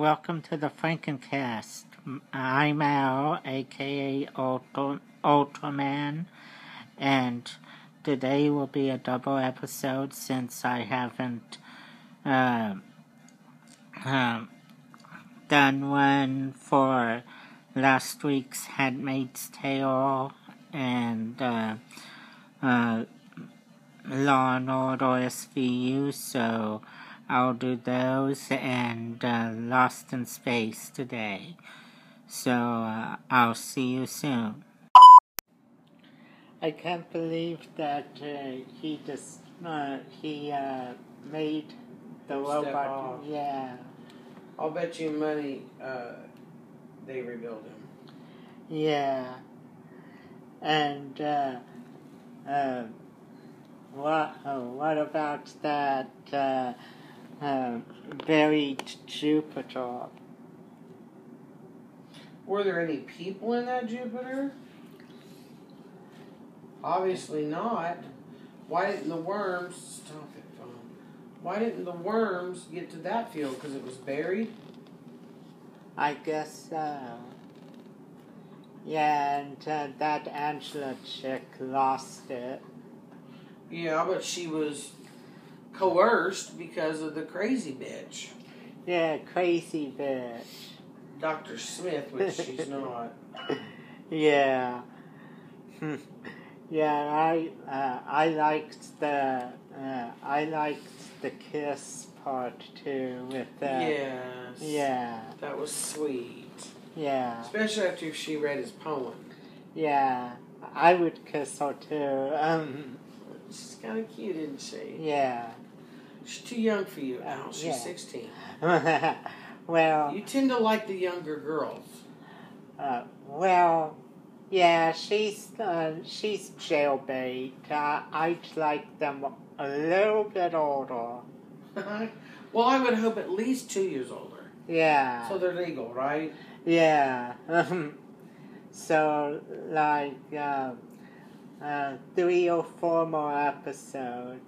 welcome to the Frankencast. I'm Al, aka Ultra, Ultraman, and today will be a double episode since I haven't uh, done one for last week's Handmaid's Tale and uh, uh, Law and Order SVU, so I'll do those and uh, Lost in Space today. So uh, I'll see you soon. I can't believe that uh, he just uh, he uh, made the Step robot. off. Yeah, I'll bet you money uh, they rebuild him. yeah, and uh, uh, what oh, what about that uh, uh, Jupiter? Were there any people in that Jupiter? Obviously not. Why didn't the worms stop it, phone? Why didn't the worms get to that field? Because it was buried. I guess so. Yeah, and uh, that Angela chick lost it. Yeah, but she was coerced because of the crazy bitch, Yeah, crazy bitch. Dr. Smith, which she's not. Yeah. Yeah, I uh, I liked the uh, I liked the kiss part too with that. yes. yeah That was sweet. yeah Especially after she read his poem. yeah I would kiss her too um She's kind of cute, isn't she? yeah She's too young for you, Al. She's Yeah. 16. well You tend to like the younger girls. uh, well yeah she's uh, she's jailbait uh, I'd like them a little bit older well, I would hope at least two years older. yeah So they're legal, right? Yeah. so, like, uh, uh, three or four more episodes.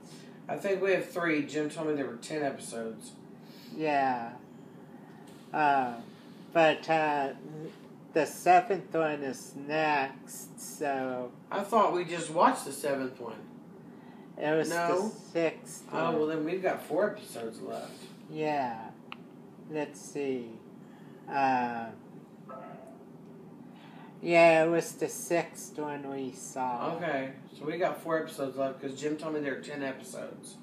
I think we have three. Jim told me there were 10 episodes. Yeah. Uh, but uh, the seventh one is next, so I thought we just watched the seventh one. it was No. the sixth Oh, one. well, then we've got four episodes left. Yeah. Let's see. Uh, yeah, it was the sixth one we saw. Okay, so we got four episodes left because Jim told me there are 10 episodes.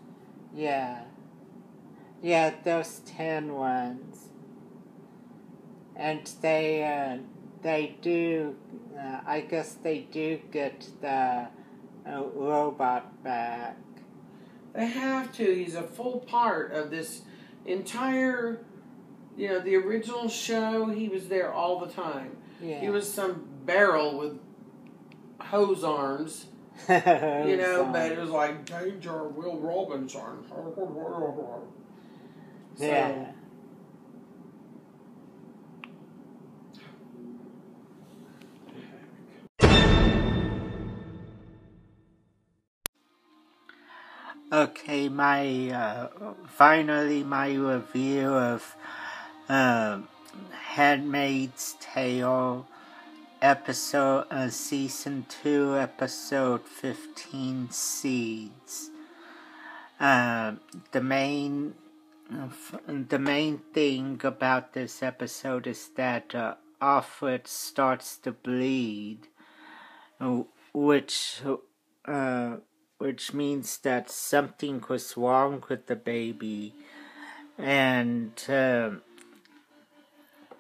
Yeah. Yeah, those ten ones. And they, uh, they do, uh, I guess they do get the uh, robot back. They have to. He's a full part of this entire, you know, the original show. He was there all the time. Yeah. He was some barrel with hose arms, you know, but it was like Danger Will Robinson. So, Yeah. Okay, my uh, finally my review of uh, *Handmaid's Tale* episode uh, season two, episode fifteen, seeds. Uh, the main the main thing about this episode is that uh, Offred starts to bleed, which uh, which means that something was wrong with the baby, and uh,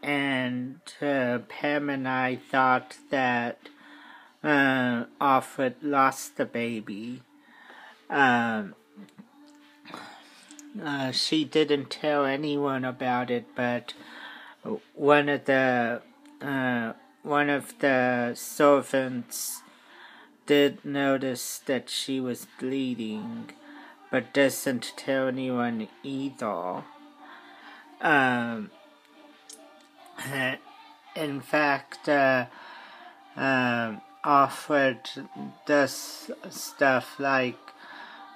and uh, Pam and I thought that uh, Offred lost the baby. Um, uh, she didn't tell anyone about it, but one of the uh, one of the servants did notice that she was bleeding, but doesn't tell anyone either. Um, in fact, uh, um, Offred does stuff like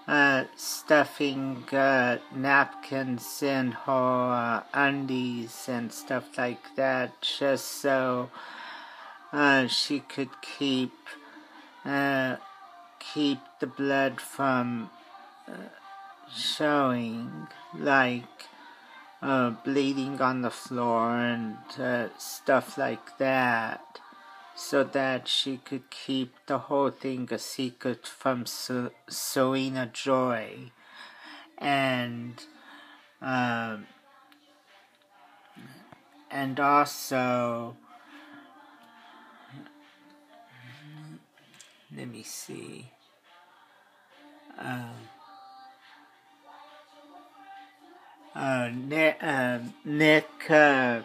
uh, stuffing uh, napkins in her uh, undies and stuff like that, just so uh, she could keep keep the blood from showing, like bleeding on the floor and stuff like that so that she could keep the whole thing a secret from Serena Joy. And, um, and also, let me see. Um, uh, Nick, uh, Nick uh,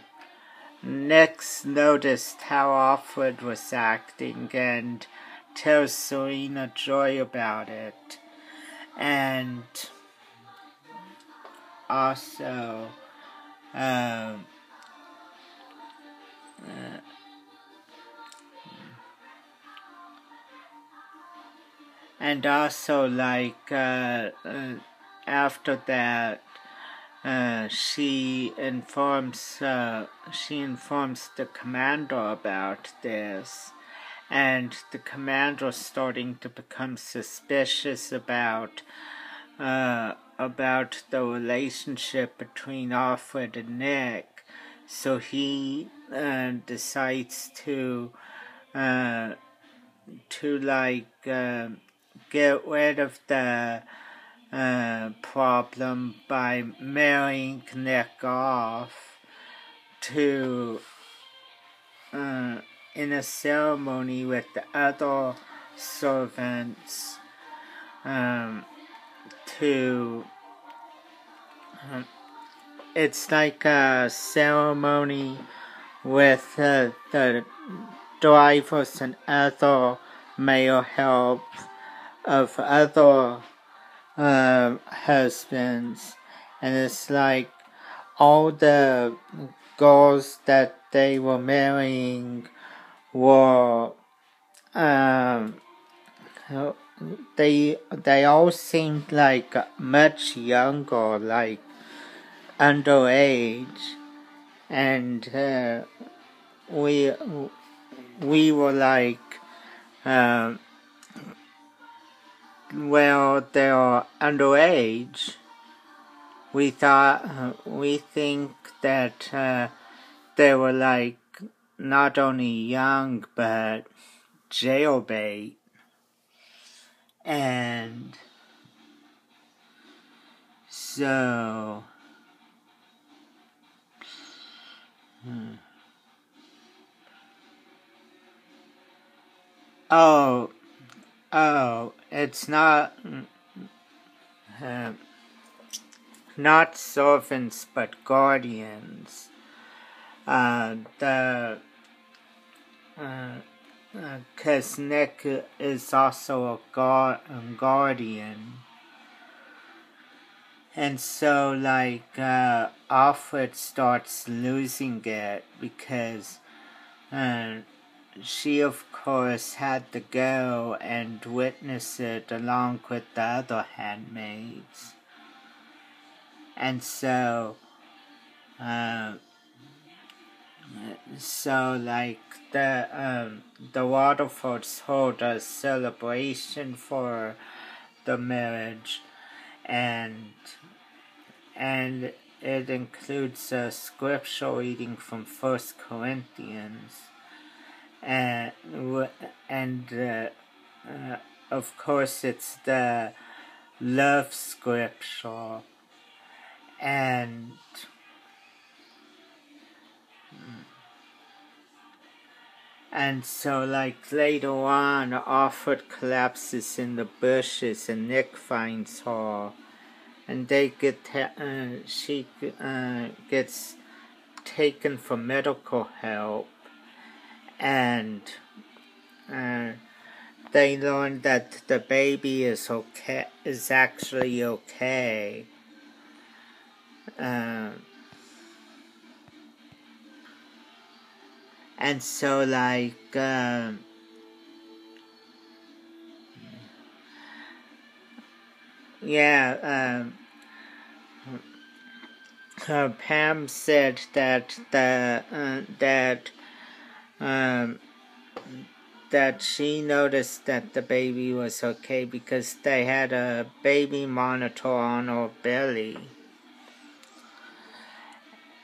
Next noticed how Offred was acting and tells Serena Joy about it. And also, um, uh, and also like uh, uh, after that uh, she informs uh, she informs the commander about this, and the commander starting to become suspicious about uh, about the relationship between Offred and Nick. So he uh, decides to uh, to like get rid of the uh, problem by marrying Nick off to uh, in a ceremony with the other servants um, to um, it's like a ceremony with uh, the drivers and other male help of other uh, husbands, and it's like all the girls that they were marrying were um, they they all seemed like much younger, like underage, and uh, we we were like. Um, well, they're underage, we thought, we think that uh, they were like not only young but jailbait. And so, hmm. oh, Oh, it's not uh, not servants but guardians. Uh, the because uh, uh Nick is also a, guard, a guardian. And so, like, uh, Offred starts losing it because uh, she, of course, had to go and witness it along with the other handmaids. And so, uh, so like the um, the Waterfords hold a celebration for the marriage, and and it includes a scripture reading from First Corinthians and and uh, uh, of course it's the love scripture. And and so like later on Offred collapses in the bushes and Nick finds her. And they get uh, she uh, gets taken for medical help and uh, they learn that the baby is okay is actually okay. Uh, and so like um, yeah, um, uh, Pam said that the uh, that um, that she noticed that the baby was okay because they had a baby monitor on her belly,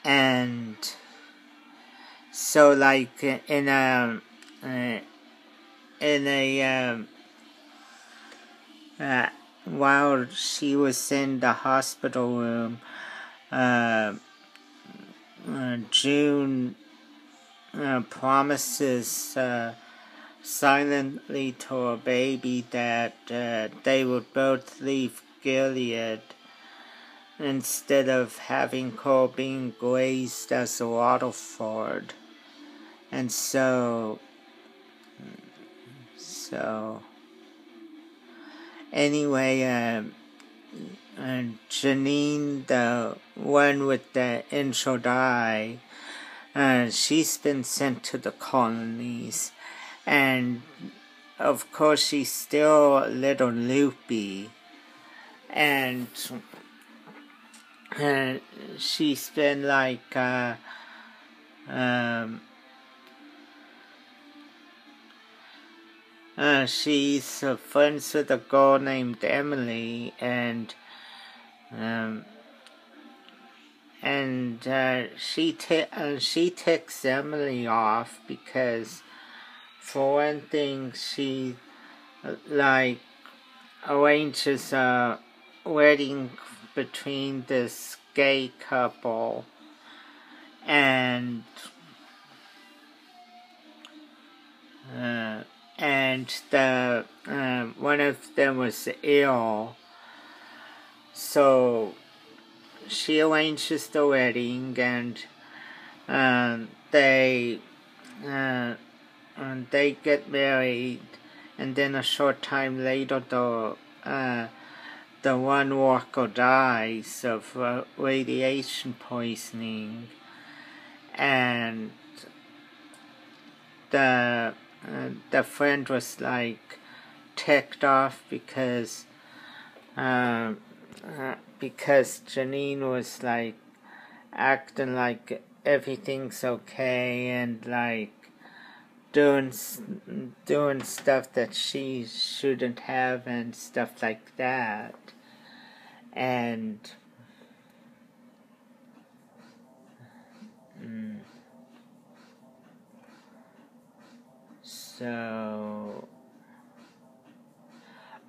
and so like in a uh, in a um, uh, while she was in the hospital room, uh, uh June uh, promises uh, silently to a baby that they would both leave Gilead instead of having Cole being as a Waterford. And so, so, anyway, um, and Janine, the one with the injured eye, uh, she's been sent to the colonies, and of course she's still a little loopy, and uh, she's been like uh, um, Uh, she's uh, friends with a girl named Emily, and um, and uh, she t- uh, she ticks Emily off because, for one thing, she uh, like arranges a wedding between this gay couple, and. Uh, and the um, one of them was ill. So she arranges the wedding, and um, they uh, and they get married, and then a short time later, the uh, the one worker dies of uh, radiation poisoning, and the the friend was like ticked off because uh, uh, because Janine was like acting like everything's okay and like doing doing stuff that she shouldn't have and stuff like that. And mm, So,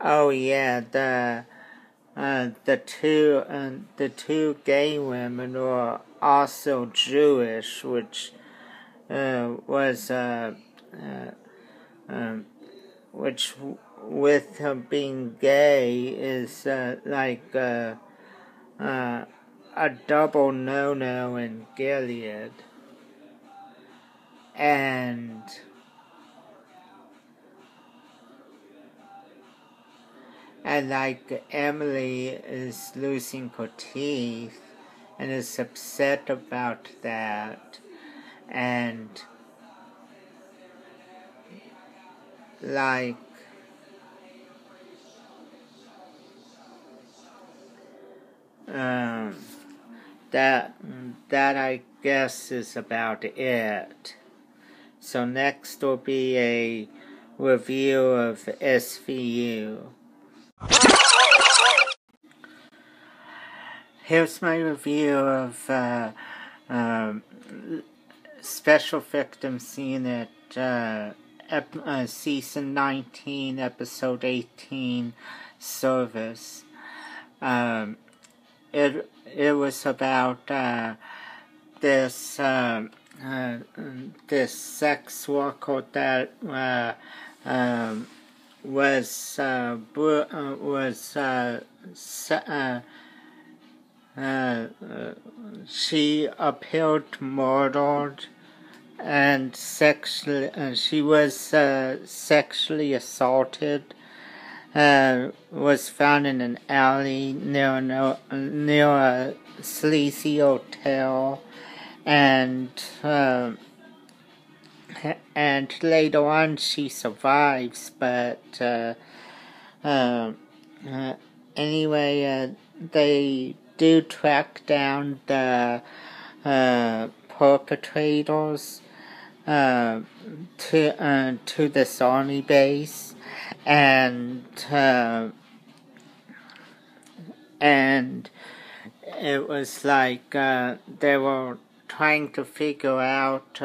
oh yeah, the uh, the two uh, the two gay women were also Jewish, which uh, was uh, uh, um, which with being gay is uh, like a double no no in Gilead, and. And like Emily is losing her teeth and is upset about that. And like um, that that I guess is about it. So next will be a review of SVU. Here's my review of uh, um, Special Victims Unit uh, ep- uh, Season 19, Episode 18, Service. Um, it, it was about uh, this, uh, uh, this sex worker that um, was uh, uh, was uh, uh, uh, she appeared murdered and sexually uh, she was sexually assaulted was found in an alley near near a sleazy hotel and and later on she survives, but uh, uh, uh, anyway, uh, they do track down the uh, perpetrators uh, to to this army base, and and it was like they were trying to figure out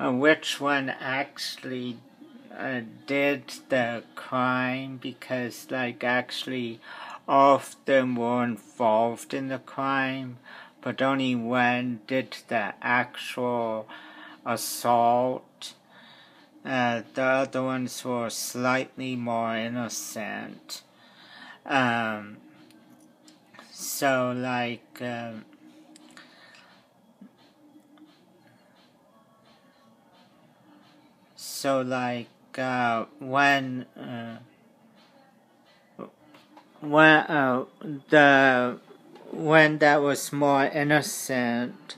uh, which one actually uh, did the crime because, like, actually, all of them were involved in the crime, but only one did the actual assault. Uh, the other ones were slightly more innocent. Um, so, like, um, so like uh, when uh, when uh, the when that was more innocent,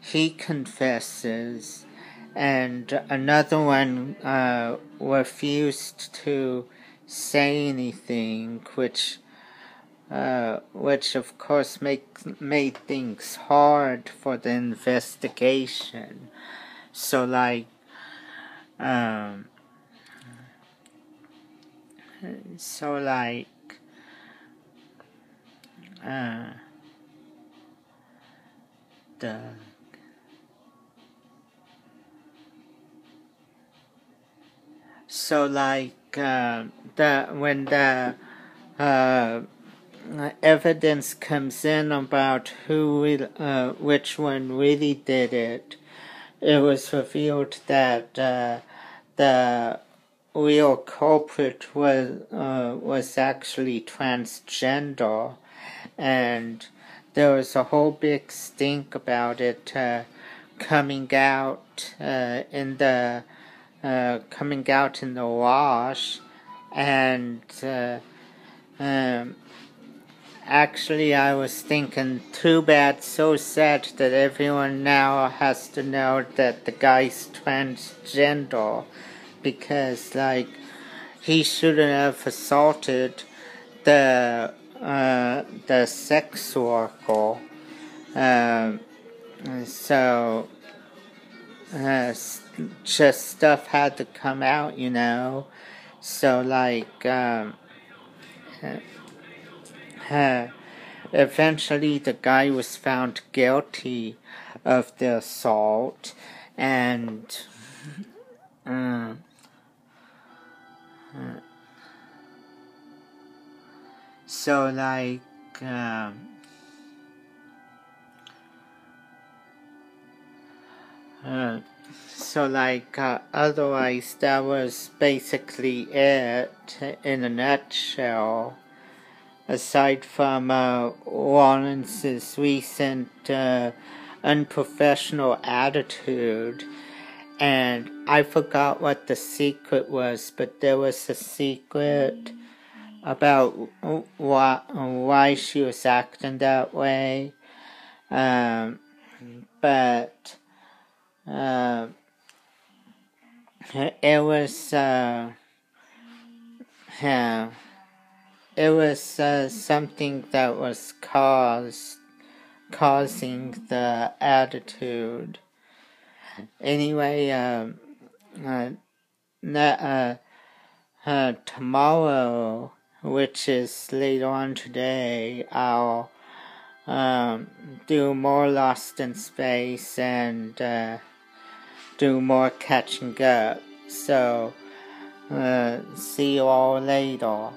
he confesses, and another one uh, refused to say anything, which uh, which of course make, made things hard for the investigation. So like um, so like uh, the so like uh, the when the uh, evidence comes in about who uh, which one really did it, it was revealed that uh, the real culprit was uh, was actually transgender, and there was a whole big stink about it uh, coming out uh, in the uh, coming out in the wash, and uh, um, Actually, I was thinking, too bad, so sad that everyone now has to know that the guy's transgender. Because, like, he shouldn't have assaulted the, uh, the sex worker. Um, so, uh, just stuff had to come out, you know. So, like, um, her. Eventually, the guy was found guilty of the assault, and uh, so like um, uh, so like uh, otherwise that was basically it in a nutshell aside from uh, Lawrence's recent uh, unprofessional attitude. And I forgot what the secret was, but there was a secret about why, why she was acting that way. Um, but uh, it was, uh, yeah it was uh, something that was caused causing the attitude. Anyway, um, uh, uh, uh, tomorrow, which is later on today, I'll um, do more Lost in Space and uh, do more catching up. So, uh, see you all later.